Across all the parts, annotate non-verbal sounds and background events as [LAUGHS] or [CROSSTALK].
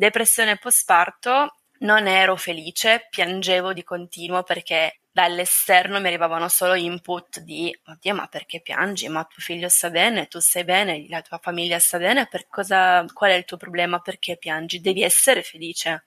Depressione postparto, non ero felice, piangevo di continuo perché dall'esterno mi arrivavano solo input di oddio ma perché piangi? Ma tuo figlio sta bene, tu stai bene, la tua famiglia sta bene, per cosa, qual è il tuo problema? Perché piangi? Devi essere felice.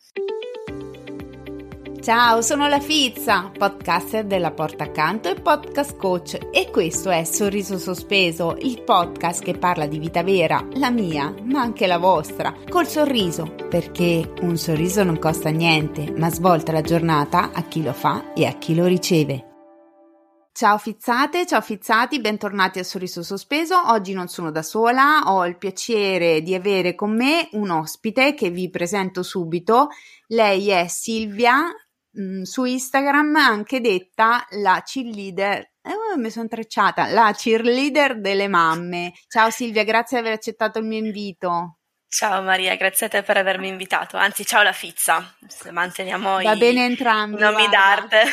Ciao, sono la Fizza, podcaster della Porta Accanto e podcast coach e questo è Sorriso Sospeso, il podcast che parla di vita vera, la mia, ma anche la vostra, col sorriso, perché un sorriso non costa niente, ma svolta la giornata a chi lo fa e a chi lo riceve. Ciao fizzate, ciao fizzati, bentornati a Sorriso Sospeso. Oggi non sono da sola, ho il piacere di avere con me un ospite che vi presento subito. Lei è Silvia, mh, mm, su Instagram anche detta la cheerleader eh, mi sono trecciata, la cheerleader delle mamme. Ciao Silvia, grazie di aver accettato il mio invito. Ciao Maria, grazie a te per avermi invitato. Anzi, ciao la Fizza. Manteniamo Va i bene entrambi, nomi guarda. d'arte.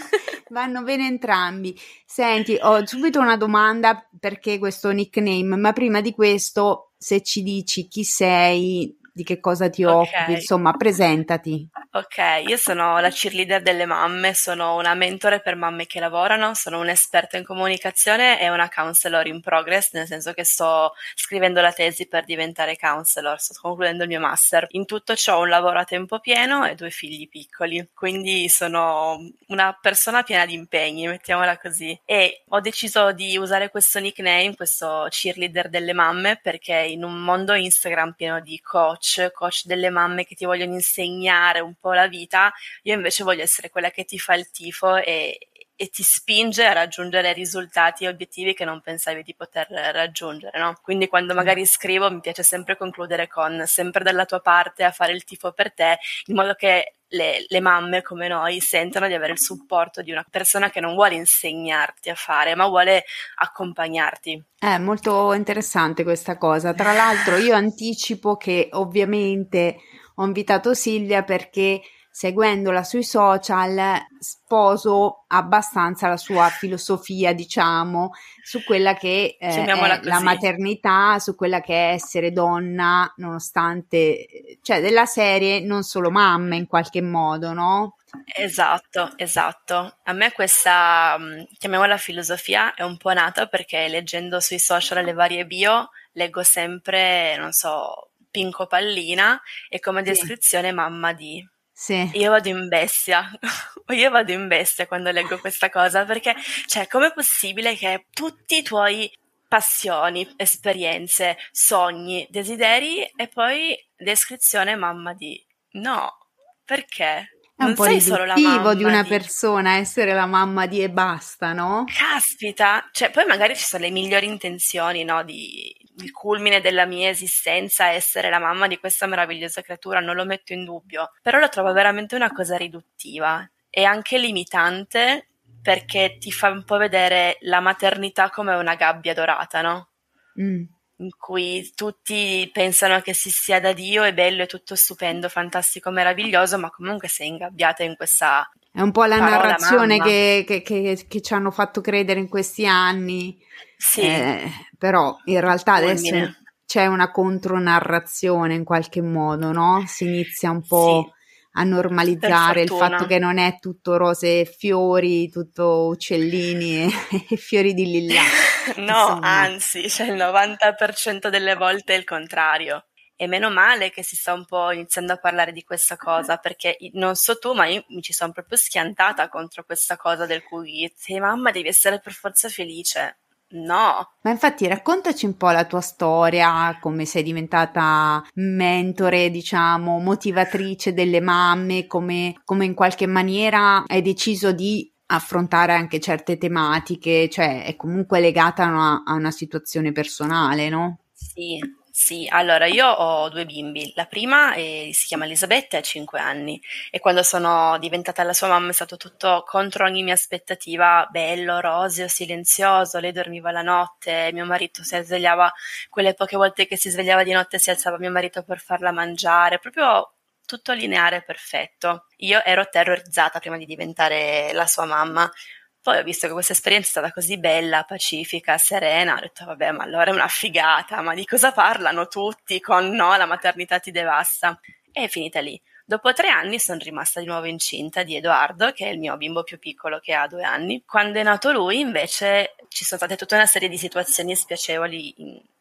[LAUGHS] Vanno bene entrambi. Senti, ho subito una domanda perché questo nickname, ma prima di questo, se ci dici chi sei, di che cosa ti okay. occupi, insomma, presentati. Ok, io sono la cheerleader delle mamme, sono una mentore per mamme che lavorano, sono un'esperta in comunicazione e una counselor in progress, nel senso che sto scrivendo la tesi per diventare counselor, sto concludendo il mio master. In tutto ciò ho un lavoro a tempo pieno e due figli piccoli, quindi sono una persona piena di impegni, mettiamola così. E ho deciso di usare questo nickname, questo cheerleader delle mamme, perché in un mondo Instagram pieno di coach, coach, coach delle mamme che ti vogliono insegnare un po' la vita, io invece voglio essere quella che ti fa il tifo e, e ti spinge a raggiungere risultati e obiettivi che non pensavi di poter raggiungere, no? Quindi quando magari scrivo mi piace sempre concludere con sempre dalla tua parte a fare il tifo per te, in modo che le, le, mamme come noi sentono di avere il supporto di una persona che non vuole insegnarti a fare, ma vuole accompagnarti. È molto interessante questa cosa. Tra l'altro, io anticipo che ovviamente ho invitato Silvia perché seguendola sui social sposo abbastanza la sua filosofia, diciamo, su quella che eh, è la maternità, su quella che è essere donna, nonostante, cioè della serie non solo mamma in qualche modo, no? Esatto, esatto. A me questa, mm, chiamiamola filosofia, è un po' nata perché leggendo sui social le varie bio leggo sempre, non so, Pinco Pallina e come descrizione sì. mamma di sì. Io vado in bestia, [LAUGHS] io vado in bestia quando leggo questa cosa perché, cioè, com'è possibile che tutti i tuoi passioni, esperienze, sogni, desideri e poi descrizione mamma di no, perché? È un non po' sei solo la mamma di una di... persona essere la mamma di e basta, no? Caspita, cioè poi magari ci sono le migliori intenzioni, no, di il culmine della mia esistenza essere la mamma di questa meravigliosa creatura, non lo metto in dubbio, però lo trovo veramente una cosa riduttiva e anche limitante perché ti fa un po' vedere la maternità come una gabbia dorata, no? Mm. In cui tutti pensano che si sia da Dio, è bello, è tutto stupendo, fantastico, meraviglioso, ma comunque sei ingabbiata in questa. È un po' la narrazione che, che, che, che, ci hanno fatto credere in questi anni. Sì. Eh, però in realtà adesso c'è una contronarrazione in qualche modo, no? Si inizia un po' sì. A normalizzare il fatto che non è tutto rose e fiori, tutto uccellini e, [LAUGHS] e fiori di lilla. [LAUGHS] no, Insomma. anzi, cioè il 90% delle volte è il contrario. E meno male che si sta un po' iniziando a parlare di questa cosa, perché non so tu, ma io mi ci sono proprio schiantata contro questa cosa del cui sei mamma, devi essere per forza felice. No. Ma infatti raccontaci un po' la tua storia, come sei diventata mentore, diciamo, motivatrice delle mamme, come, come in qualche maniera hai deciso di affrontare anche certe tematiche, cioè è comunque legata a una, a una situazione personale, no? Sì, sì, allora io ho due bimbi. La prima è, si chiama Elisabetta ha 5 anni e quando sono diventata la sua mamma è stato tutto contro ogni mia aspettativa, bello, roseo, silenzioso, lei dormiva la notte, mio marito si svegliava, quelle poche volte che si svegliava di notte si alzava mio marito per farla mangiare, proprio tutto lineare perfetto. Io ero terrorizzata prima di diventare la sua mamma poi ho visto che questa esperienza è stata così bella, pacifica, serena, ho detto vabbè ma allora è una figata, ma di cosa parlano tutti con no, la maternità ti devasta. e è finita lì. Dopo tre anni sono rimasta di nuovo incinta di Edoardo, che è il mio bimbo più piccolo che ha due anni. Quando è nato lui, invece, ci sono state tutta una serie di situazioni spiacevoli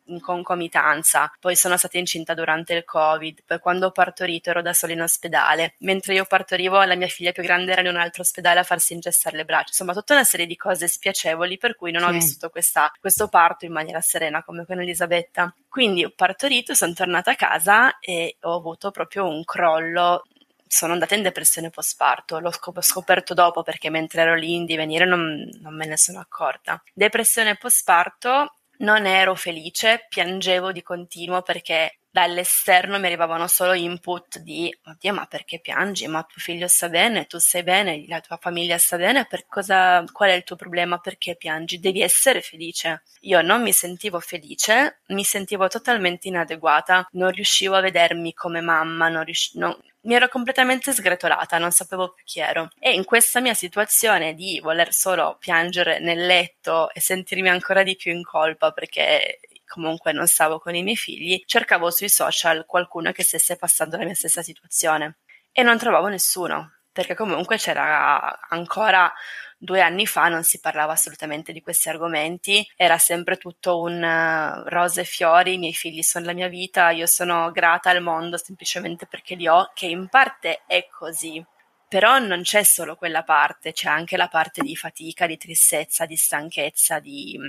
in concomitanza. Poi sono stata incinta durante il Covid, poi quando ho partorito ero da sola in ospedale. Mentre io partorivo, la mia figlia più grande era in un altro ospedale a farsi ingessare le braccia. Insomma, tutta una serie di cose spiacevoli per cui non sì. ho vissuto questa, questo parto in maniera serena come con Elisabetta. Quindi ho partorito, sono tornata a casa e ho avuto proprio un crollo sono andata in depressione post-parto, l'ho scoperto dopo perché mentre ero lì in divenire non, non me ne sono accorta. Depressione post-parto, non ero felice, piangevo di continuo perché dall'esterno mi arrivavano solo input di oddio ma perché piangi? Ma tuo figlio sta bene, tu stai bene, la tua famiglia sta bene, per cosa, qual è il tuo problema? Perché piangi? Devi essere felice. Io non mi sentivo felice, mi sentivo totalmente inadeguata, non riuscivo a vedermi come mamma, non riuscivo, non, mi ero completamente sgretolata, non sapevo più chi ero. E in questa mia situazione di voler solo piangere nel letto e sentirmi ancora di più in colpa perché comunque non stavo con i miei figli, cercavo sui social qualcuno che stesse passando la mia stessa situazione e non trovavo nessuno, perché comunque c'era ancora due anni fa non si parlava assolutamente di questi argomenti, era sempre tutto un uh, rose e fiori, i miei figli sono la mia vita, io sono grata al mondo semplicemente perché li ho, che in parte è così. Però non c'è solo quella parte, c'è anche la parte di fatica, di tristezza, di stanchezza, di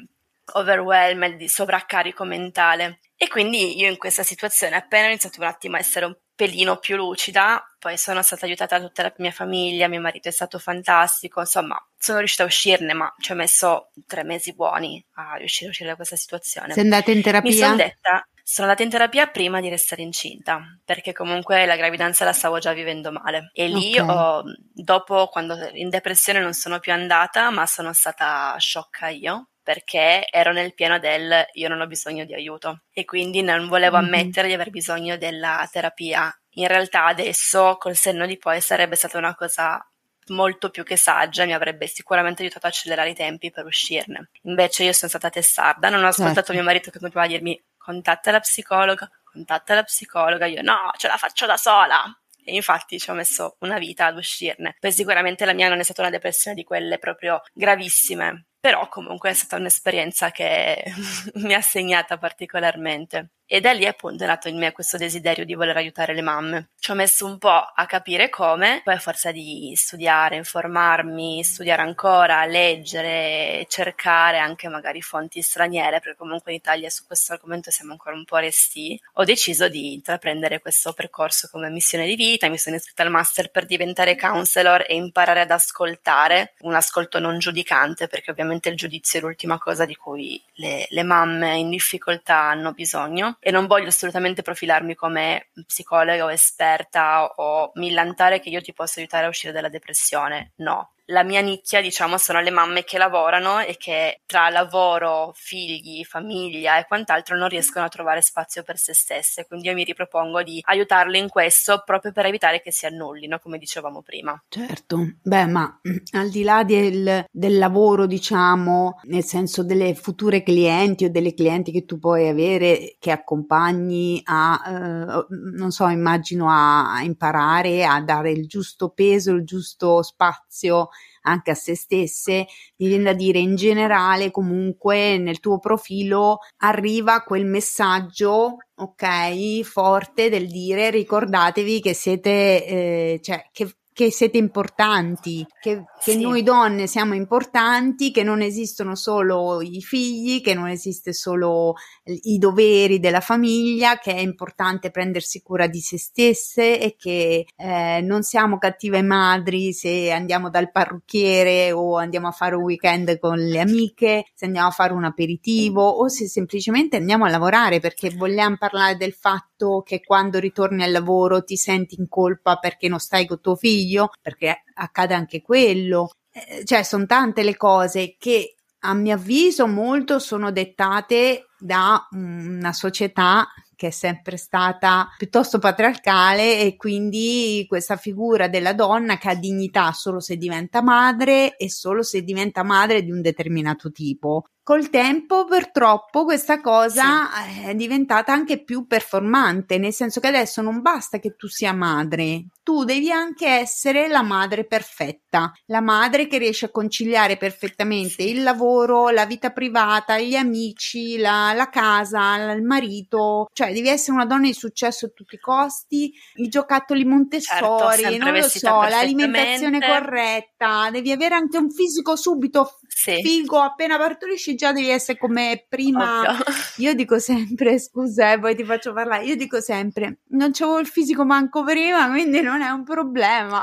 overwhelmed, di sovraccarico mentale. E quindi io in questa situazione, appena ho iniziato un attimo a essere un pelino più lucida, poi sono stata aiutata da tutta la mia famiglia, mio marito è stato fantastico, insomma, sono riuscita a uscirne, ma ci ho messo tre mesi buoni a riuscire a uscire da questa situazione. Sei andata in terapia? Mi sono detta, sono andata in terapia prima di restare incinta, perché comunque la gravidanza la stavo già vivendo male. E lì, okay. ho, dopo, quando in depressione non sono più andata, ma sono stata sciocca io, perché ero nel pieno del io non ho bisogno di aiuto e quindi non volevo mm-hmm. ammettere di aver bisogno della terapia. In realtà adesso col senno di poi sarebbe stata una cosa molto più che saggia, mi avrebbe sicuramente aiutato a accelerare i tempi per uscirne. Invece io sono stata testarda, non ho ascoltato certo. mio marito che continuava a dirmi contatta la psicologa, contatta la psicologa, io no, ce la faccio da sola. E infatti ci ho messo una vita ad uscirne. Poi sicuramente la mia non è stata una depressione di quelle proprio gravissime, però comunque è stata un'esperienza che [LAUGHS] mi ha segnata particolarmente. E da lì appunto è nato in me questo desiderio di voler aiutare le mamme. Ci ho messo un po' a capire come, poi a forza di studiare, informarmi, studiare ancora, leggere, cercare anche magari fonti straniere, perché comunque in Italia su questo argomento siamo ancora un po' resti, ho deciso di intraprendere questo percorso come missione di vita, mi sono iscritta al master per diventare counselor e imparare ad ascoltare, un ascolto non giudicante, perché ovviamente il giudizio è l'ultima cosa di cui le, le mamme in difficoltà hanno bisogno e non voglio assolutamente profilarmi come psicologa o esperta o millantare che io ti possa aiutare a uscire dalla depressione. No, la mia nicchia, diciamo, sono le mamme che lavorano e che tra lavoro, figli, famiglia e quant'altro non riescono a trovare spazio per se stesse. Quindi io mi ripropongo di aiutarle in questo proprio per evitare che si annullino, come dicevamo prima. Certo, beh, ma mm, al di là del, del lavoro, diciamo, nel senso delle future clienti o delle clienti che tu puoi avere, che accompagni a, eh, non so, immagino a, a imparare a dare il giusto peso, il giusto spazio anche a se stesse, mi viene da dire in generale comunque nel tuo profilo arriva quel messaggio ok forte del dire ricordatevi che siete eh, cioè che che siete importanti, che, che sì. noi donne siamo importanti, che non esistono solo i figli, che non esiste solo i doveri della famiglia, che è importante prendersi cura di se stesse e che eh, non siamo cattive madri se andiamo dal parrucchiere o andiamo a fare un weekend con le amiche, se andiamo a fare un aperitivo o se semplicemente andiamo a lavorare perché vogliamo parlare del fatto che quando ritorni al lavoro ti senti in colpa perché non stai con tuo figlio figlio, perché accade anche quello. Eh, cioè, sono tante le cose che a mio avviso molto sono dettate da una società che è sempre stata piuttosto patriarcale e quindi questa figura della donna che ha dignità solo se diventa madre e solo se diventa madre di un determinato tipo col tempo purtroppo questa cosa sì. è diventata anche più performante, nel senso che adesso non basta che tu sia madre, tu devi anche essere la madre perfetta, la madre che riesce a conciliare perfettamente il lavoro, la vita privata, gli amici, la, la casa, il marito, cioè devi essere una donna di successo a tutti i costi, i giocattoli Montessori, certo, non lo so, l'alimentazione corretta, devi avere anche un fisico subito sì. figo appena partorisci già devi essere come prima. Ovvio. Io dico sempre, scusa, eh, poi ti faccio parlare. Io dico sempre, non c'avevo il fisico manco prima, quindi non è un problema.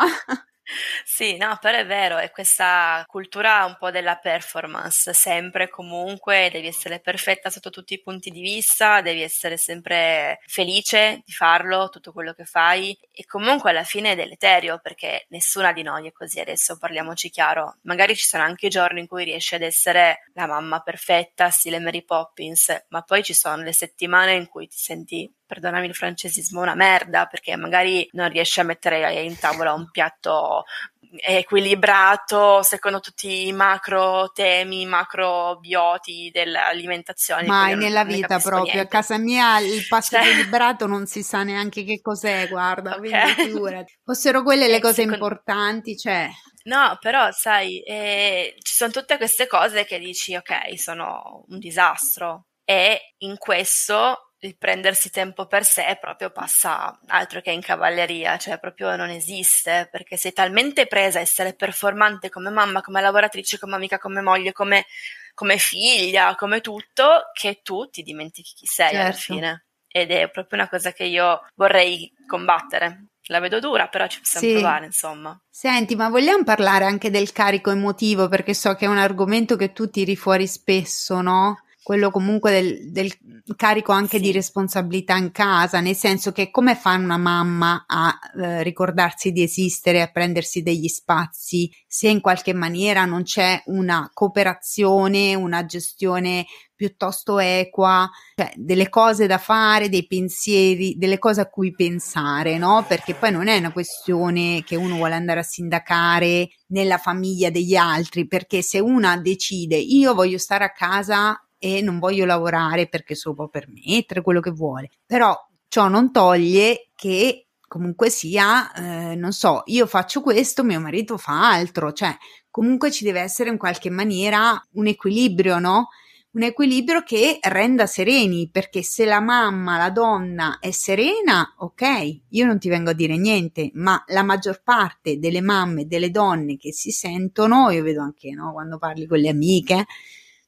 Sì, no, però è vero, è questa cultura un po' della performance, sempre comunque devi essere perfetta sotto tutti i punti di vista, devi essere sempre felice di farlo, tutto quello che fai e comunque alla fine è deleterio perché nessuna di noi è così, adesso parliamoci chiaro, magari ci sono anche giorni in cui riesci ad essere la mamma perfetta, stile Mary Poppins, ma poi ci sono le settimane in cui ti senti perdonami il francesismo, una merda perché magari non riesci a mettere in tavola un piatto equilibrato secondo tutti i macro temi, macro bioti dell'alimentazione. Mai nella vita proprio. Niente. A casa mia il pasto cioè... equilibrato non si sa neanche che cos'è, guarda, [LAUGHS] okay. Fossero quelle le cose secondo... importanti, cioè... No, però sai, eh, ci sono tutte queste cose che dici, ok, sono un disastro. E in questo il prendersi tempo per sé proprio passa altro che in cavalleria, cioè proprio non esiste, perché sei talmente presa a essere performante come mamma, come lavoratrice, come amica, come moglie, come, come figlia, come tutto, che tu ti dimentichi chi sei certo. alla fine. Ed è proprio una cosa che io vorrei combattere. La vedo dura, però ci possiamo sì. provare, insomma. Senti, ma vogliamo parlare anche del carico emotivo, perché so che è un argomento che tu tiri fuori spesso, no? quello comunque del, del carico anche sì. di responsabilità in casa, nel senso che come fa una mamma a eh, ricordarsi di esistere, a prendersi degli spazi, se in qualche maniera non c'è una cooperazione, una gestione piuttosto equa, cioè delle cose da fare, dei pensieri, delle cose a cui pensare, no? Perché poi non è una questione che uno vuole andare a sindacare nella famiglia degli altri, perché se una decide io voglio stare a casa e non voglio lavorare perché se lo può permettere, quello che vuole. Però ciò non toglie che comunque sia, eh, non so, io faccio questo, mio marito fa altro, cioè comunque ci deve essere in qualche maniera un equilibrio, no? Un equilibrio che renda sereni, perché se la mamma, la donna è serena, ok, io non ti vengo a dire niente, ma la maggior parte delle mamme, delle donne che si sentono, io vedo anche no, quando parli con le amiche,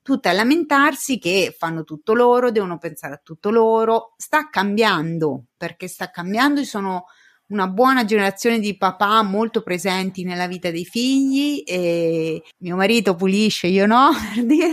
tutte a lamentarsi che fanno tutto loro, devono pensare a tutto loro. Sta cambiando, perché sta cambiando, ci sono una buona generazione di papà molto presenti nella vita dei figli e mio marito pulisce, io no, [LAUGHS] per dire.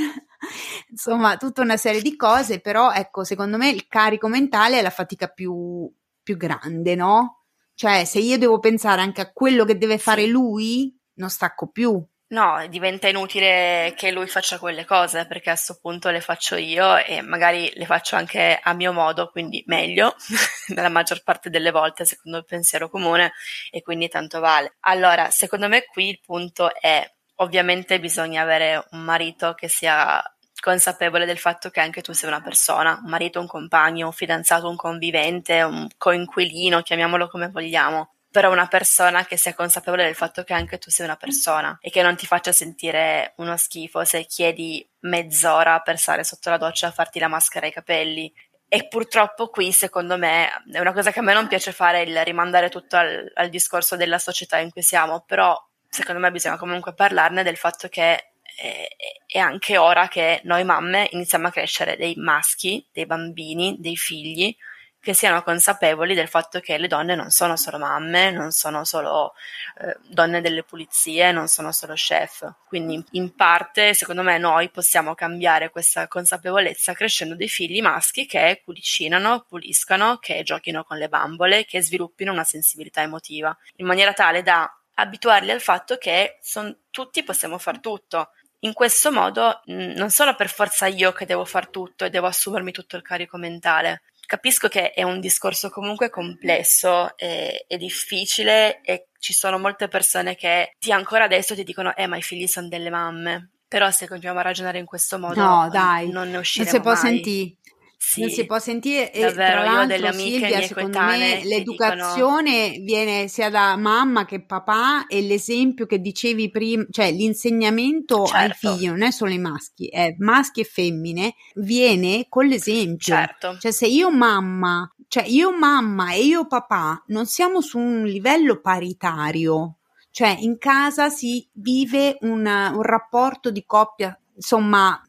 Insomma, tutta una serie di cose, però ecco, secondo me il carico mentale è la fatica più, più grande, no? Cioè, se io devo pensare anche a quello che deve fare lui, non stacco più, No, diventa inutile che lui faccia quelle cose perché a questo punto le faccio io e magari le faccio anche a mio modo, quindi meglio, [LAUGHS] nella maggior parte delle volte secondo il pensiero comune e quindi tanto vale. Allora, secondo me qui il punto è ovviamente bisogna avere un marito che sia consapevole del fatto che anche tu sei una persona, un marito, un compagno, un fidanzato, un convivente, un coinquilino, chiamiamolo come vogliamo però una persona che sia consapevole del fatto che anche tu sei una persona e che non ti faccia sentire uno schifo se chiedi mezz'ora per stare sotto la doccia a farti la maschera ai capelli. E purtroppo qui, secondo me, è una cosa che a me non piace fare il rimandare tutto al, al discorso della società in cui siamo, però secondo me bisogna comunque parlarne del fatto che è, è anche ora che noi mamme iniziamo a crescere dei maschi, dei bambini, dei figli che siano consapevoli del fatto che le donne non sono solo mamme, non sono solo eh, donne delle pulizie, non sono solo chef. Quindi in parte, secondo me, noi possiamo cambiare questa consapevolezza crescendo dei figli maschi che cucinano, puliscano, che giochino con le bambole, che sviluppino una sensibilità emotiva, in maniera tale da abituarli al fatto che son, tutti possiamo far tutto. In questo modo, non sono per forza io che devo far tutto e devo assumermi tutto il carico mentale, Capisco che è un discorso comunque complesso e, e, difficile e ci sono molte persone che ti ancora adesso ti dicono eh ma i figli sono delle mamme Però se continuiamo a ragionare in questo modo, no, dai, non ne usciremo non si può mai. sentire. Sì, non si può sentire e davvero, tra l'altro delle amiche Silvia secondo me l'educazione viene sia da mamma che papà e l'esempio che dicevi prima cioè l'insegnamento ai Certo. figli non è solo ai maschi è maschi e femmine viene con l'esempio. Certo, cioè se io mamma cioè io mamma e io papà non siamo su un livello paritario cioè in casa si vive un, un rapporto di coppia insomma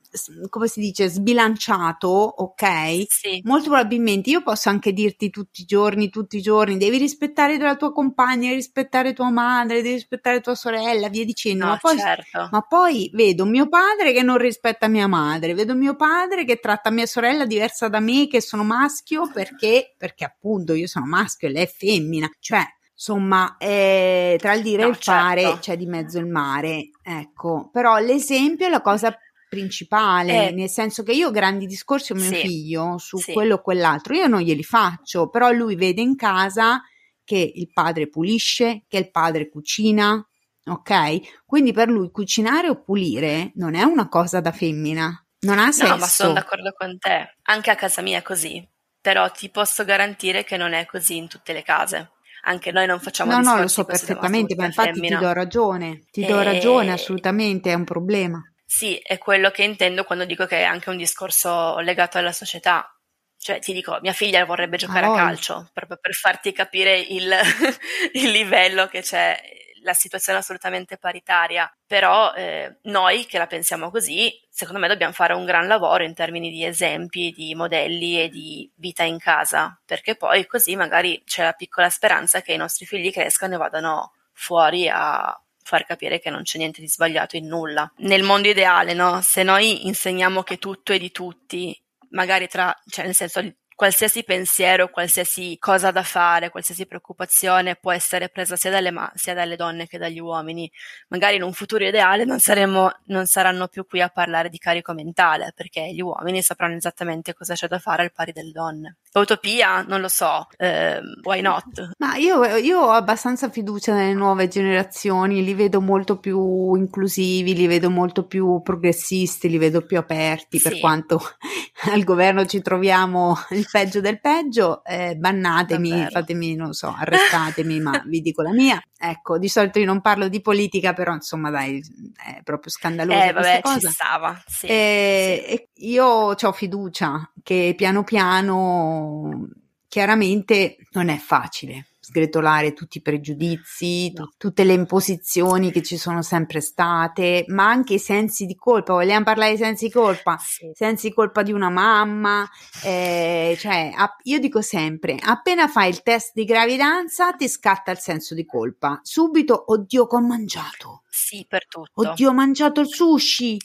come si dice sbilanciato ok sì, Molto probabilmente io posso anche dirti tutti i giorni, tutti i giorni, devi rispettare la tua compagna, devi rispettare tua madre, devi rispettare tua sorella, via dicendo, no, ma poi, certo, ma poi vedo mio padre che non rispetta mia madre, vedo mio padre che tratta mia sorella diversa da me, che sono maschio, perché, perché appunto io sono maschio e lei è femmina, cioè Insomma, eh, tra il dire e no, il fare certo. c'è di mezzo il mare, ecco. Però l'esempio è la cosa principale, Eh, nel senso che io grandi discorsi con mio sì, figlio su sì, quello o quell'altro, io non glieli faccio, però lui vede in casa che il padre pulisce, che il padre cucina, ok? Quindi per lui cucinare o pulire non è una cosa da femmina, non ha no, ma sono d'accordo con te, anche a casa mia è così, però ti posso garantire che non è così in tutte le case, anche noi non facciamo No, no, lo so perfettamente, ma e infatti ti femmina. do ragione, ti do ragione, E assolutamente, è un problema. Sì, è quello che intendo quando dico che è anche un discorso legato alla società. Cioè, ti dico, mia figlia vorrebbe giocare a voglia. calcio, proprio per farti capire il, [LAUGHS] il livello che c'è, la situazione è assolutamente paritaria. Però eh, noi che la pensiamo così, secondo me dobbiamo fare un gran lavoro in termini di esempi, di modelli e di vita in casa, perché poi così magari c'è la piccola speranza che i nostri figli crescano e vadano fuori a far capire che non c'è niente di sbagliato in nulla. Nel mondo ideale, no? Se noi insegniamo che tutto è di tutti, magari tra, cioè nel senso qualsiasi pensiero, qualsiasi cosa da fare, qualsiasi preoccupazione può essere presa sia dalle, ma- sia dalle donne che dagli uomini. Magari in un futuro ideale non, saremo, non saranno più qui a parlare di carico mentale, perché gli uomini sapranno esattamente cosa c'è da fare al pari delle donne. Utopia? Non lo so. Ehm, why not? Ma io, io ho abbastanza fiducia nelle nuove generazioni, li vedo molto più inclusivi, li vedo molto più progressisti, li vedo più aperti, per Sì, quanto [LAUGHS] al governo ci troviamo il peggio del peggio, eh, bannatemi, davvero. fatemi, non so, arrestatemi, ma [LAUGHS] vi dico la mia. Ecco, di solito io non parlo di politica, però insomma dai, è proprio scandalosa Eh, vabbè, ci cosa. stava. Sì, E, sì. io ho fiducia che piano piano, chiaramente non è facile sgretolare tutti i pregiudizi, tu- No. tutte le imposizioni che ci sono sempre state, ma anche i sensi di colpa. Vogliamo parlare di sensi di colpa? Sì. Sensi di colpa di una mamma, eh, cioè a- io dico sempre, appena fai il test di gravidanza ti scatta il senso di colpa. Subito, oddio, che ho mangiato. Sì, per tutto. Oddio, ho mangiato il sushi.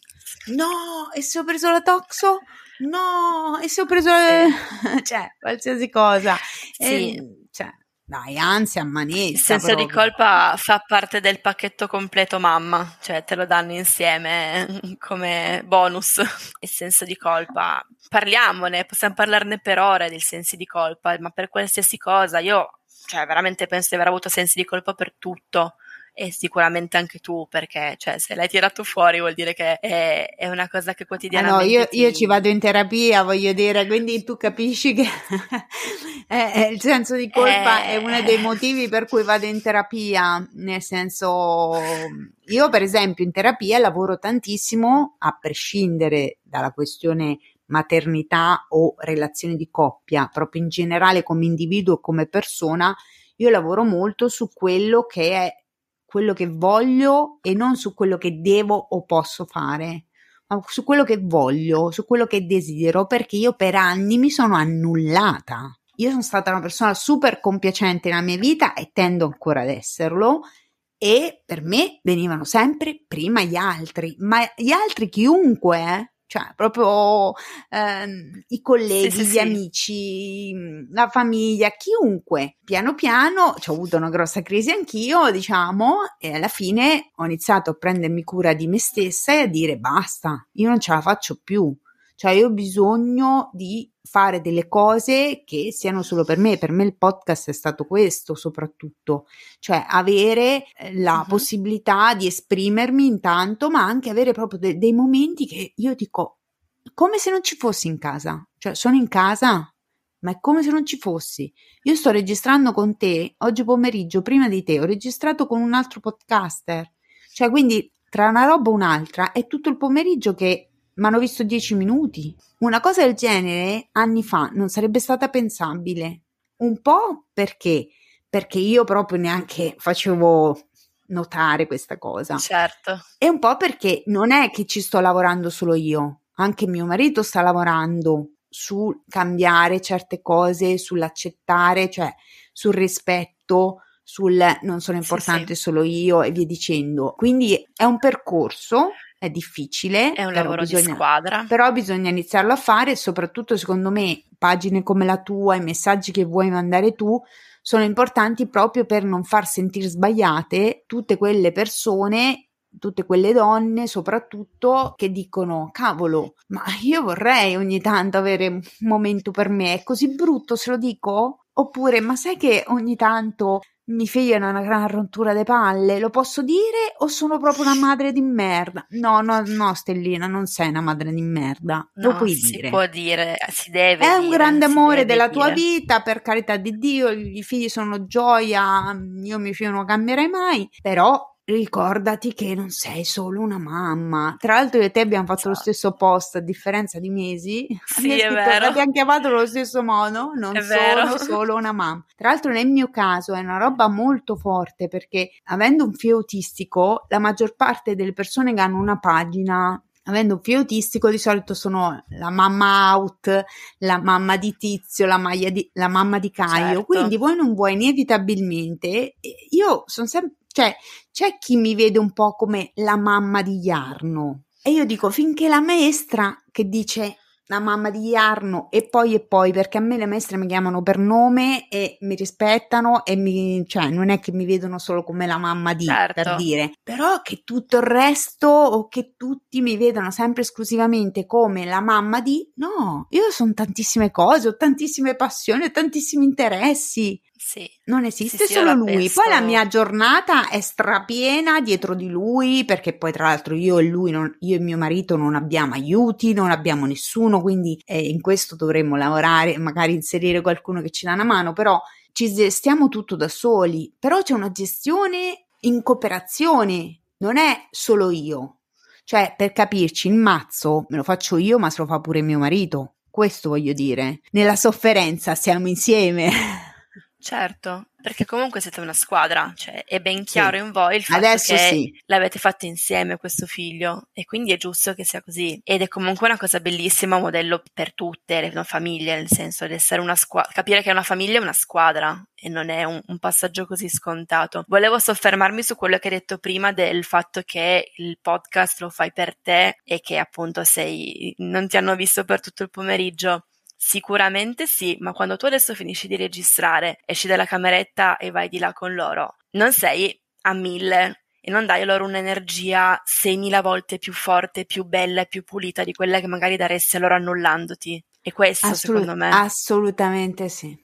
No, e se ho preso la toxo? No, e se ho preso Sì. [LAUGHS] cioè, qualsiasi cosa. Sì. E, cioè, dai, ansia, Il manezza senso di proprio. colpa fa parte del pacchetto completo mamma, cioè te lo danno insieme [LAUGHS] come bonus. Il senso di colpa, parliamone, possiamo parlarne per ore del sensi di colpa, ma per qualsiasi cosa. Io, cioè, veramente penso di aver avuto sensi di colpa per tutto. E sicuramente anche tu, perché cioè, se l'hai tirato fuori vuol dire che è, è una cosa che Ah no, quotidianamente io, io ti... ci vado in terapia, voglio dire, quindi tu capisci che [LAUGHS] eh, eh, il senso di colpa è uno dei Eh, motivi per cui vado in terapia, nel senso, io per esempio in terapia lavoro tantissimo, a prescindere dalla questione maternità o relazioni di coppia, proprio in generale come individuo e come persona, io lavoro molto su quello che è quello che voglio e non su quello che devo o posso fare ma su quello che voglio, su quello che desidero, perché io per anni mi sono annullata. Io sono stata una persona super compiacente nella mia vita e tendo ancora ad esserlo. E per me venivano sempre prima gli altri, ma gli altri chiunque, eh? Cioè proprio ehm, i colleghi, sì, sì, gli sì. amici, la famiglia, chiunque. Piano piano ci ho avuto una grossa crisi anch'io, diciamo, e alla fine ho iniziato a prendermi cura di me stessa e a dire basta, io non ce la faccio più. Cioè io ho bisogno di fare delle cose che siano solo per me. Per me il podcast è stato questo soprattutto, cioè avere eh, la uh-huh. possibilità di esprimermi intanto, ma anche avere proprio de- dei momenti che io dico come se non ci fossi in casa. Cioè sono in casa, ma è come se non ci fossi. Io sto registrando con te oggi pomeriggio, prima di te, ho registrato con un altro podcaster. Cioè, quindi tra una roba e un'altra è tutto il pomeriggio che mi hanno visto dieci minuti. Una cosa del genere anni fa non sarebbe stata pensabile. Un po' perché? Perché io proprio neanche facevo notare questa cosa. Certo. E un po' perché non è che ci sto lavorando solo io, anche mio marito sta lavorando su cambiare certe cose, sull'accettare, cioè sul rispetto, sul non sono importante sì, sì. solo io e via dicendo. Quindi è un percorso è difficile. È un lavoro bisogna, di squadra. Però bisogna iniziarlo a fare e soprattutto secondo me pagine come la tua, i messaggi che vuoi mandare tu sono importanti proprio per non far sentire sbagliate tutte quelle persone tutte quelle donne soprattutto che dicono cavolo ma io vorrei ogni tanto avere un momento per me è così brutto se lo dico oppure ma sai che ogni tanto mi figlio una gran rottura de palle, lo posso dire o sono proprio una madre di merda? No, no, no, Stellina, non sei una madre di merda. Lo puoi si dire. Può dire, si deve. È dire, un grande amore della dire. tua vita, per carità di Dio, i figli sono gioia, io mi figlio non cambierei mai, però ricordati che non sei solo una mamma. Tra l'altro io e te abbiamo fatto esatto. lo stesso post a differenza di mesi. [LAUGHS] Sì, è vero. Abbiamo chiamato allo stesso modo, non è sono vero. solo una mamma. Tra l'altro nel mio caso è una roba molto forte perché avendo un figlio autistico, la maggior parte delle persone che hanno una pagina avendo un figlio autistico di solito sono la mamma out, la mamma di Tizio, la, di, la mamma di Caio, certo. quindi vuoi non vuoi inevitabilmente, io sono sempre cioè, c'è chi mi vede un po' come la mamma di Jarno. E io dico, finché la maestra che dice la mamma di Jarno e poi e poi, perché a me le maestre mi chiamano per nome e mi rispettano e mi, cioè, non è che mi vedono solo come la mamma di, certo. per dire, però che tutto il resto o che tutti mi vedano sempre esclusivamente come la mamma di, no, io sono tantissime cose, ho tantissime passioni, ho tantissimi interessi. Sì. Non esiste sì, solo lui. Penso... Poi la mia giornata è strapiena dietro di lui, perché poi tra l'altro io e lui, non, io e mio marito non abbiamo aiuti, non abbiamo nessuno, quindi eh, in questo dovremmo lavorare, magari inserire qualcuno che ci dà una mano, però ci gestiamo tutto da soli. Però c'è una gestione in cooperazione, non è solo io. Cioè, per capirci, il mazzo me lo faccio io, ma se lo fa pure mio marito. Questo voglio dire. Nella sofferenza siamo insieme. [LAUGHS] Certo, perché comunque siete una squadra, cioè è ben chiaro Sì. in voi il fatto Adesso che sì. l'avete fatto insieme questo figlio e quindi è giusto che sia così. Ed è comunque una cosa bellissima, un modello per tutte le famiglie, nel senso di essere una squadra, capire che una famiglia è una squadra e non è un, un passaggio così scontato. Volevo soffermarmi su quello che hai detto prima del fatto che il podcast lo fai per te e che appunto sei, non ti hanno visto per tutto il pomeriggio. Sicuramente sì, ma quando tu adesso finisci di registrare, esci dalla cameretta e vai di là con loro, non sei a mille e non dai loro un'energia 6.000 volte più forte, più bella e più pulita di quella che magari daresti loro annullandoti. E questo, Assolut- secondo me, Assolutamente sì.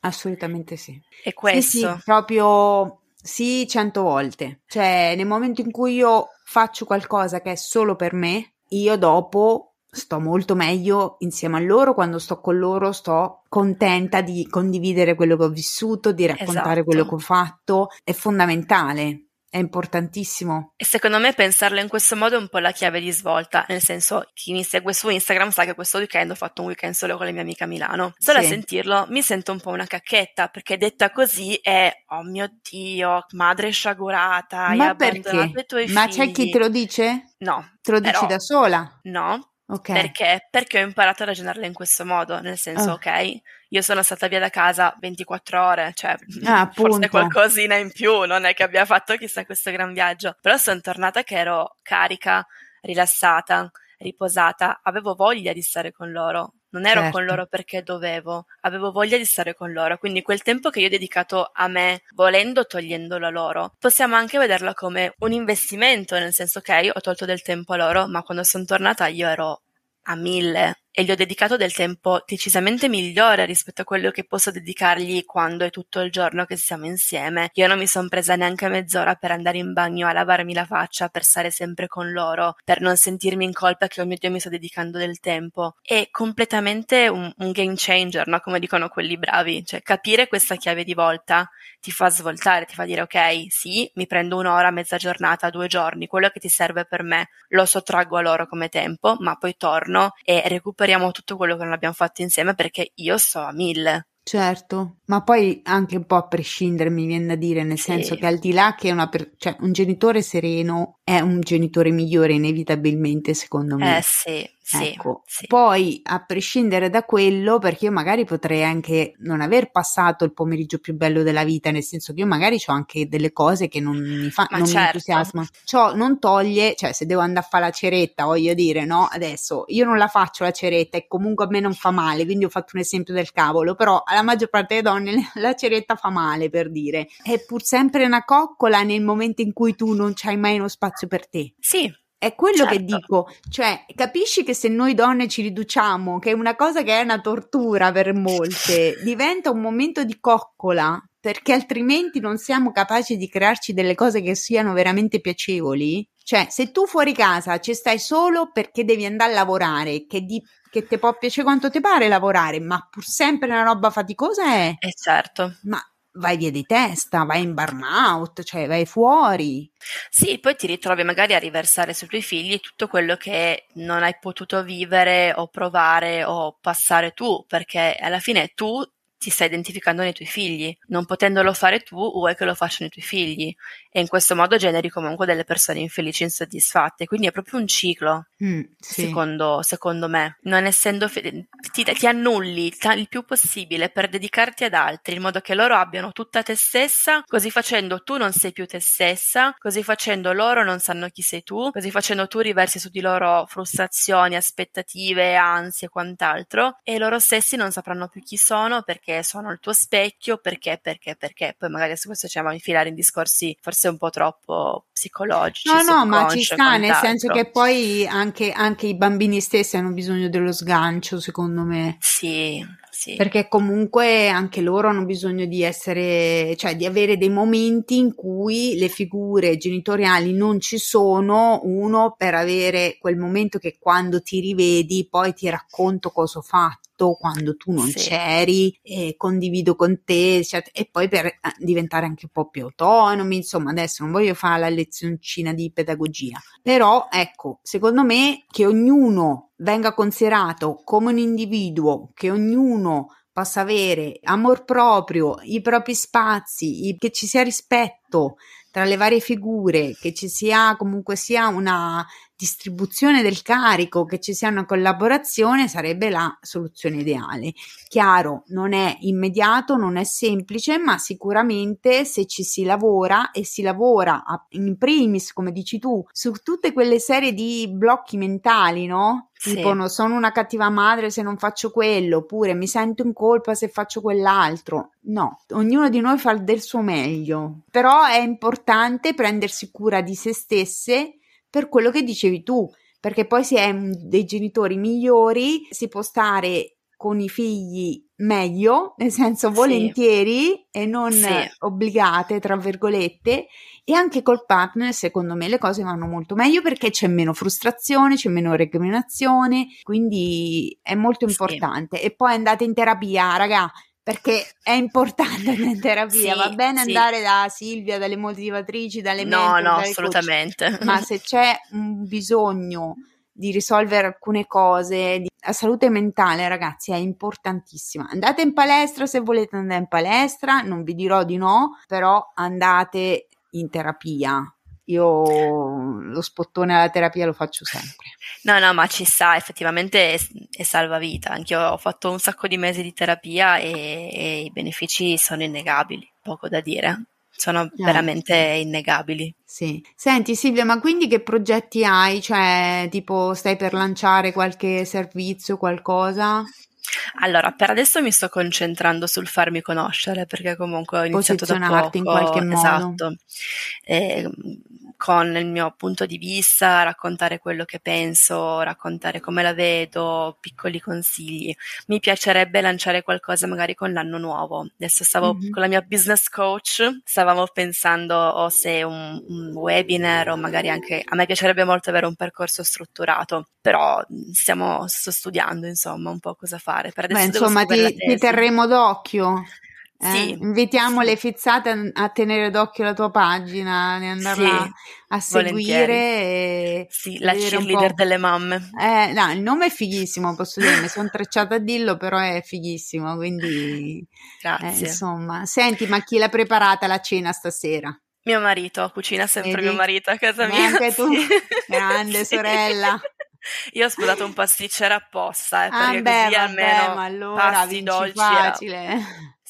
Assolutamente sì. è Sì, questo. sì, proprio sì, cento volte. Cioè, nel momento in cui io faccio qualcosa che è solo per me, io dopo sto molto meglio insieme a loro, quando sto con loro sto contenta di condividere quello che ho vissuto, di raccontare Esatto. quello che ho fatto, è fondamentale, è importantissimo. E secondo me pensarlo in questo modo è un po' la chiave di svolta, nel senso chi mi segue su Instagram sa che questo weekend ho fatto un weekend solo con le mie amiche a Milano. Solo Sì. a sentirlo mi sento un po' una cacchetta, perché detta così è, oh mio Dio, madre sciagurata, hai Ma abbandonato perché? Ma figli. c'è chi te lo dice? No, Te lo dici Però- da sola? no, Ok. perché? Perché ho imparato a ragionarla in questo modo, nel senso, Ah. ok, io sono stata via da casa 24 ore, cioè Ah, [LAUGHS] forse qualcosina in più, non è che abbia fatto chissà questo gran viaggio, però sono tornata che ero carica, rilassata, riposata, avevo voglia di stare con loro. Non ero con Certo. loro perché dovevo, avevo voglia di stare con loro. Quindi quel tempo che io ho dedicato a me, volendo togliendolo a loro, possiamo anche vederlo come un investimento, nel senso che ho tolto del tempo a loro, ma quando sono tornata io ero a mille. E gli ho dedicato del tempo decisamente migliore rispetto a quello che posso dedicargli quando è tutto il giorno che siamo insieme. Io non mi sono presa neanche mezz'ora per andare in bagno a lavarmi la faccia, per stare sempre con loro, per non sentirmi in colpa che oh mio Dio mi sto dedicando del tempo. È completamente un, un game changer, no? Come dicono quelli bravi. Cioè, capire questa chiave di volta ti fa svoltare, ti fa dire ok, sì, mi prendo un'ora, mezza giornata, due giorni, quello che ti serve per me lo sottraggo a loro come tempo, ma poi torno e recuperiamo tutto quello che non abbiamo fatto insieme perché io sto a mille. Certo, ma poi anche un po' a prescindere mi viene da dire, nel sì. senso che al di là che una per- cioè, un genitore sereno è un genitore migliore inevitabilmente secondo me. Eh sì, sì, ecco. sì. Poi, a prescindere da quello, perché io magari potrei anche non aver passato il pomeriggio più bello della vita, nel senso che io magari ho anche delle cose che non mi, fa, non certo. mi entusiasmano. Ciò non toglie, cioè se devo andare a fare la ceretta, voglio dire, no? Adesso io non la faccio la ceretta e comunque a me non fa male, quindi ho fatto un esempio del cavolo, però alla maggior parte delle donne [LAUGHS] la ceretta fa male, per dire. È pur sempre una coccola nel momento in cui tu non c'hai mai uno spazio per te. Sì, è quello certo. che dico, cioè capisci che se noi donne ci riduciamo, che è una cosa che è una tortura per molte, [LAUGHS] diventa un momento di coccola, perché altrimenti non siamo capaci di crearci delle cose che siano veramente piacevoli. Cioè, se tu fuori casa ci stai solo perché devi andare a lavorare, che, di, che ti può piacere quanto ti pare lavorare, ma pur sempre una roba faticosa è... Eh certo. Ma vai via di testa, vai in burnout, cioè vai fuori. Sì, poi ti ritrovi magari a riversare sui tuoi figli tutto quello che non hai potuto vivere o provare o passare tu, perché alla fine tu ti stai identificando nei tuoi figli. Non potendolo fare tu, vuoi che lo facciano i tuoi figli. E in questo modo generi comunque delle persone infelici e insoddisfatte. Quindi è proprio un ciclo, mm, sì. secondo, secondo, me. Non essendo fede- ti, ti annulli t- il più possibile per dedicarti ad altri, in modo che loro abbiano tutta te stessa, così facendo tu non sei più te stessa, così facendo loro non sanno chi sei tu, così facendo tu riversi su di loro frustrazioni, aspettative, ansie e quant'altro, e loro stessi non sapranno più chi sono perché perché sono il tuo specchio, perché, perché, perché. Poi magari su questo ci andiamo a infilare in discorsi forse un po' troppo psicologici. No, no, ma ci sta, nel senso che poi anche, anche i bambini stessi hanno bisogno dello sgancio, secondo me. Sì, sì. Perché comunque anche loro hanno bisogno di essere, cioè di avere dei momenti in cui le figure genitoriali non ci sono, uno per avere quel momento che quando ti rivedi poi ti racconto cosa ho fatto quando tu non sì. c'eri, e condivido con te, cioè, e poi per eh, diventare anche un po' più autonomi, insomma, adesso non voglio fare la lezioncina di pedagogia, però ecco, secondo me che ognuno venga considerato come un individuo, che ognuno possa avere amor proprio, i propri spazi, che ci sia rispetto tra le varie figure, che ci sia comunque sia una distribuzione del carico, che ci sia una collaborazione, sarebbe la soluzione ideale. Chiaro, non è immediato, non è semplice, ma sicuramente se ci si lavora e si lavora in primis, come dici tu, su tutte quelle serie di blocchi mentali, no? Tipo, sì. non sono una cattiva madre se non faccio quello, oppure mi sento in colpa se faccio quell'altro. No, ognuno di noi fa del suo meglio, però è importante prendersi cura di se stesse per quello che dicevi tu, perché poi si è dei genitori migliori, si può stare con i figli meglio, nel senso volentieri sì. e non sì. obbligate, tra virgolette, e anche col partner, secondo me, le cose vanno molto meglio perché c'è meno frustrazione, c'è meno recriminazione, quindi è molto importante. Sì. E poi andate in terapia, raga, perché è importante [LAUGHS] in terapia, sì, va bene sì. andare da Silvia, dalle motivatrici, dalle no, mentor, no, assolutamente. Coach, ma [LAUGHS] se c'è un bisogno di risolvere alcune cose, di, la salute mentale, ragazzi, è importantissima. Andate in palestra se volete andare in palestra, non vi dirò di no, però andate in terapia io lo spottone alla terapia lo faccio sempre. No, no, ma ci sta, effettivamente è, è salvavita. Anche io ho fatto un sacco di mesi di terapia e, e i benefici sono innegabili, poco da dire. Sono eh, veramente innegabili. Sì. Senti Silvia, ma quindi che progetti hai? Cioè, tipo, stai per lanciare qualche servizio, qualcosa? Allora, per adesso mi sto concentrando sul farmi conoscere perché comunque ho iniziato da poco. in qualche modo. Esatto. E, con il mio punto di vista, raccontare quello che penso, raccontare come la vedo, piccoli consigli. Mi piacerebbe lanciare qualcosa magari con l'anno nuovo. Adesso stavo mm-hmm. con la mia business coach, stavamo pensando o se un, un webinar o magari anche a me piacerebbe molto avere un percorso strutturato, però stiamo sto studiando insomma un po' cosa fare. Per adesso Beh, insomma ti, ti terremo d'occhio. Eh? Sì, Invitiamo sì. le fizzate a, tenere d'occhio la tua pagina, andarla sì, a seguire. Sì, la cheerleader delle mamme. Eh, no, il nome è fighissimo, posso dire, mi sono trecciata a dillo, però è fighissimo, quindi... Grazie. Eh, insomma, senti, ma chi l'ha preparata la cena stasera? Mio marito, cucina sempre Vedi? mio marito a casa mia. Anche tu, grande [LAUGHS] sorella. [LAUGHS] Io ho sputato un pasticcere apposta, eh, ah, perché beh, così vabbè, almeno allora pasti dolci. Facile. Era...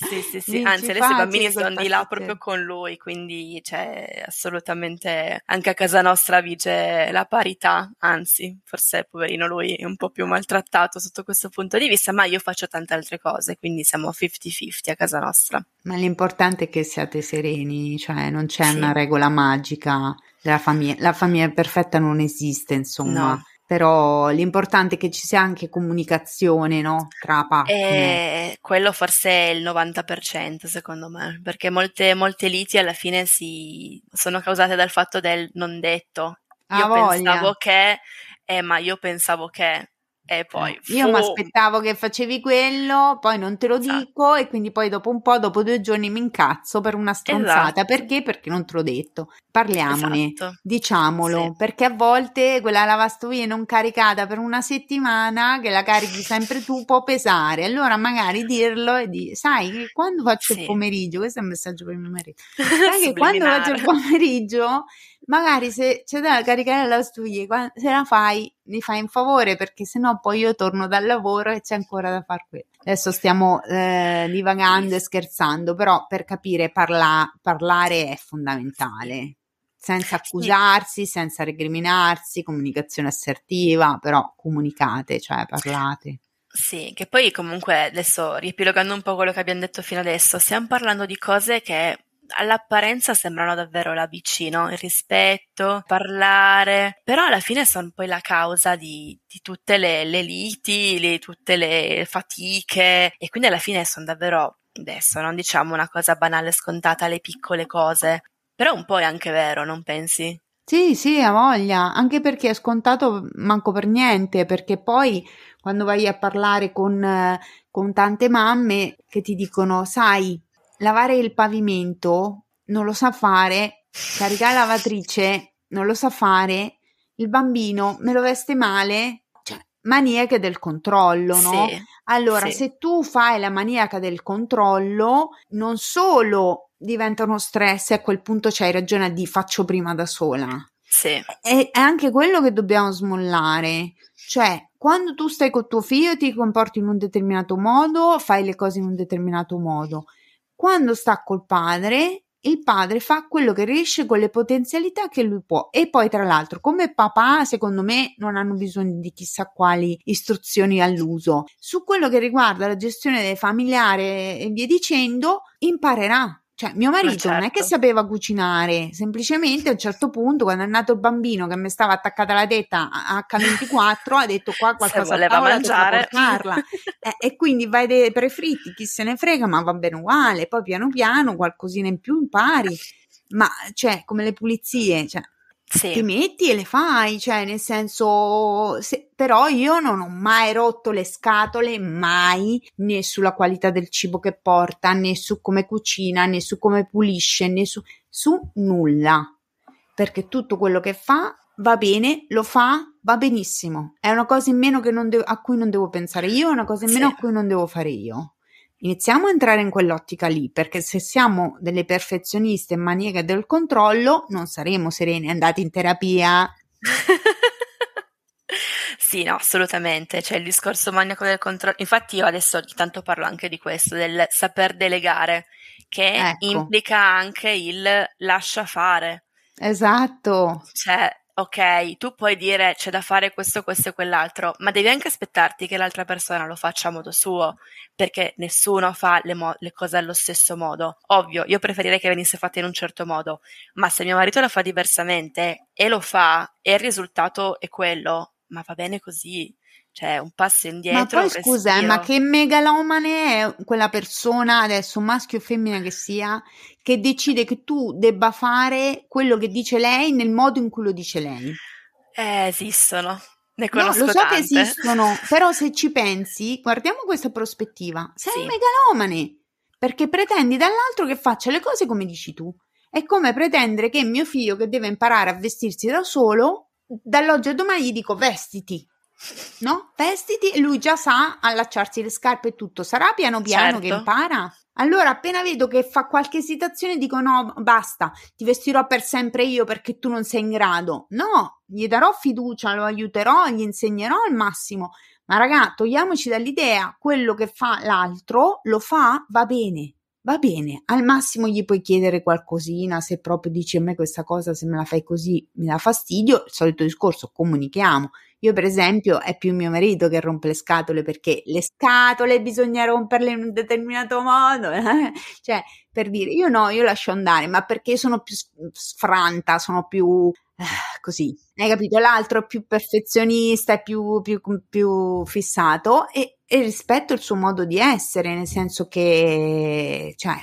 Sì, sì, sì, anzi adesso i bambini sono di là proprio con lui, quindi c'è assolutamente anche a casa nostra vige la parità, anzi forse poverino lui è un po' più maltrattato sotto questo punto di vista, ma io faccio tante altre cose, quindi siamo 50-50 a casa nostra. Ma l'importante è che siate sereni, cioè non c'è sì. una regola magica della famiglia, la famiglia perfetta non esiste, insomma. No però l'importante è che ci sia anche comunicazione no? tra partner. E quello forse è il 90% secondo me, perché molte, molte liti alla fine si, sono causate dal fatto del non detto. Io ah, pensavo che, eh, ma io pensavo che, e poi fu... io mi aspettavo che facevi quello, poi non te lo esatto. dico e quindi poi dopo un po', dopo due giorni mi incazzo per una stronzata. Esatto. Perché? Perché non te l'ho detto. Parliamone, esatto. diciamolo, sì. perché a volte quella lavastoviglie non caricata per una settimana, che la carichi sempre tu, può pesare. Allora magari dirlo e dire, sai, quando faccio sì. il pomeriggio, questo è un messaggio per mio marito, [LAUGHS] sai che quando faccio il pomeriggio magari se c'è da caricare la lavastoviglie, se la fai, mi fai un favore perché sennò poi io torno dal lavoro e c'è ancora da fare quello. Adesso stiamo eh, divagando e scherzando, però per capire parla- parlare è fondamentale. Senza accusarsi, senza recriminarsi, comunicazione assertiva, però comunicate, cioè parlate. Sì, che poi comunque adesso riepilogando un po' quello che abbiamo detto fino adesso, stiamo parlando di cose che all'apparenza sembrano davvero la bici, no? Il rispetto, parlare, però alla fine sono poi la causa di, di tutte le, le liti, di tutte le fatiche e quindi alla fine sono davvero, adesso non diciamo una cosa banale scontata, le piccole cose, però un po' è anche vero, non pensi? Sì, sì, ha voglia, anche perché è scontato manco per niente, perché poi quando vai a parlare con, con tante mamme che ti dicono, sai, lavare il pavimento non lo sa fare, caricare la lavatrice non lo sa fare, il bambino me lo veste male, cioè maniache del controllo, no? Sì, allora, sì. se tu fai la maniaca del controllo, non solo diventa uno stress e a quel punto c'hai ragione dire faccio prima da sola. Sì. È, è anche quello che dobbiamo smollare. Cioè, quando tu stai con tuo figlio ti comporti in un determinato modo, fai le cose in un determinato modo. Quando sta col padre, il padre fa quello che riesce con le potenzialità che lui può. E poi, tra l'altro, come papà, secondo me, non hanno bisogno di chissà quali istruzioni all'uso. Su quello che riguarda la gestione familiare e via dicendo, imparerà cioè, mio marito certo. non è che certo. sapeva cucinare, semplicemente a un certo punto, quando è nato il bambino che mi stava attaccata alla tetta H24, ha detto qua [LAUGHS] qualcosa Se voleva tavola, mangiare. eh, e quindi vai dei prefritti, chi se ne frega, ma va bene uguale. Poi piano piano qualcosina in più impari. Ma, cioè, come le pulizie, cioè, sì. ti metti e le fai, cioè nel senso, se, però io non ho mai rotto le scatole, mai, né sulla qualità del cibo che porta, né su come cucina, né su come pulisce, né su, su nulla, perché tutto quello che fa va bene, lo fa, va benissimo, è una cosa in meno de- a cui non devo pensare io, è una cosa in meno sì. a cui non devo fare io iniziamo a entrare in quell'ottica lì, perché se siamo delle perfezioniste e maniache del controllo, non saremo sereni, andate in terapia. [LAUGHS] sì, no, assolutamente. C'è il discorso maniaco del controllo. Infatti, io adesso tanto parlo anche di questo, del saper delegare, che ecco. implica anche il lascia fare. Esatto. Cioè, ok, tu puoi dire c'è da fare questo, questo e quell'altro, ma devi anche aspettarti che l'altra persona lo faccia a modo suo, perché nessuno fa le, mo- le cose allo stesso modo. Ovvio, io preferirei che venisse fatta in un certo modo, ma se mio marito la fa diversamente e lo fa e il risultato è quello, ma va bene così cioè un passo indietro. Ma poi scusa, eh, ma che megalomane è quella persona, adesso maschio o femmina che sia, che decide che tu debba fare quello che dice lei nel modo in cui lo dice lei? Eh, esistono. Ne conosco no, lo so tante. che esistono, però se ci pensi, guardiamo questa prospettiva, sei sì. un megalomane, perché pretendi dall'altro che faccia le cose come dici tu. È come pretendere che mio figlio che deve imparare a vestirsi da solo, dall'oggi al domani gli dico vestiti no? Vestiti e lui già sa allacciarsi le scarpe e tutto. Sarà piano piano certo. che impara? Allora, appena vedo che fa qualche esitazione, dico: No, basta, ti vestirò per sempre io perché tu non sei in grado. No, gli darò fiducia, lo aiuterò, gli insegnerò al massimo. Ma raga, togliamoci dall'idea quello che fa l'altro, lo fa, va bene. Va bene, al massimo gli puoi chiedere qualcosina, se proprio dici a me questa cosa, se me la fai così mi dà fastidio, il solito discorso, comunichiamo. Io, per esempio, è più mio marito che rompe le scatole perché le scatole bisogna romperle in un determinato modo. Eh? [LAUGHS] cioè, per dire, io no, io lascio andare, ma perché sono più sfranta, sono più eh, così. Hai capito? L'altro è più perfezionista, è più, più, più fissato e, e rispetto il suo modo di essere, nel senso che, cioè,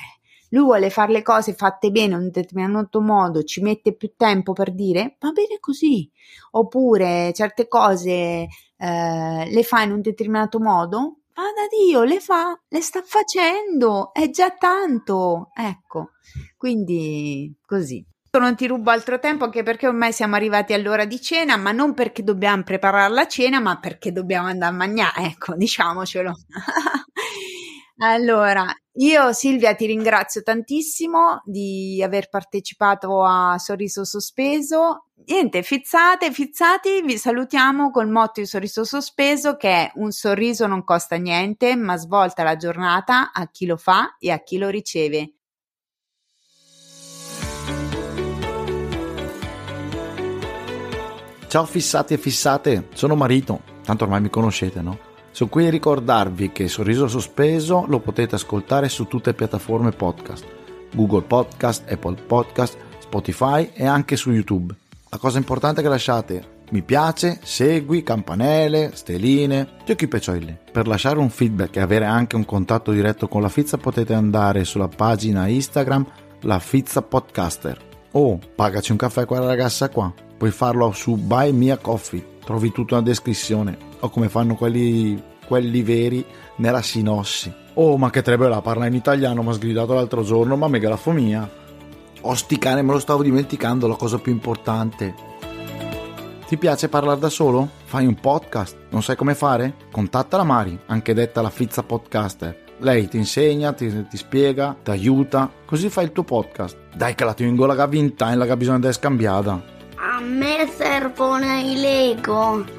lui vuole fare le cose fatte bene in un determinato modo, ci mette più tempo per dire va bene così, oppure certe cose eh, le fa in un determinato modo, vada Dio, le fa, le sta facendo, è già tanto, ecco, quindi così. Non ti rubo altro tempo anche perché ormai siamo arrivati all'ora di cena, ma non perché dobbiamo preparare la cena, ma perché dobbiamo andare a mangiare, ecco, diciamocelo. [LAUGHS] Allora, io Silvia ti ringrazio tantissimo di aver partecipato a Sorriso Sospeso. Niente, fizzate, fizzati, vi salutiamo col motto di Sorriso Sospeso che è un sorriso non costa niente, ma svolta la giornata a chi lo fa e a chi lo riceve. Ciao fissati e fissate, sono Marito, tanto ormai mi conoscete, no? Qui a ricordarvi che Sorriso Sospeso lo potete ascoltare su tutte le piattaforme podcast, Google Podcast, Apple Podcast, Spotify e anche su YouTube. La cosa importante è che lasciate mi piace, segui, campanelle, steline, giochi peccioli. Per lasciare un feedback e avere anche un contatto diretto con la Fizza potete andare sulla pagina Instagram La Fizza Podcaster o pagaci un caffè quella ragazza qua. Puoi farlo su Buy Mia Coffee, trovi tutta una descrizione o come fanno quelli, quelli veri nella sinossi. Oh, ma che trebella, parla in italiano, mi ha sgridato l'altro giorno, ma megalafomia. Oh, sti cane, me lo stavo dimenticando, la cosa più importante. Ti piace parlare da solo? Fai un podcast? Non sai come fare? Contatta la Mari, anche detta la Fizza Podcaster. Lei ti insegna, ti, ti spiega, ti aiuta, così fai il tuo podcast. Dai che la tengo la vinta e la che bisogna di scambiata. A me servono i Lego.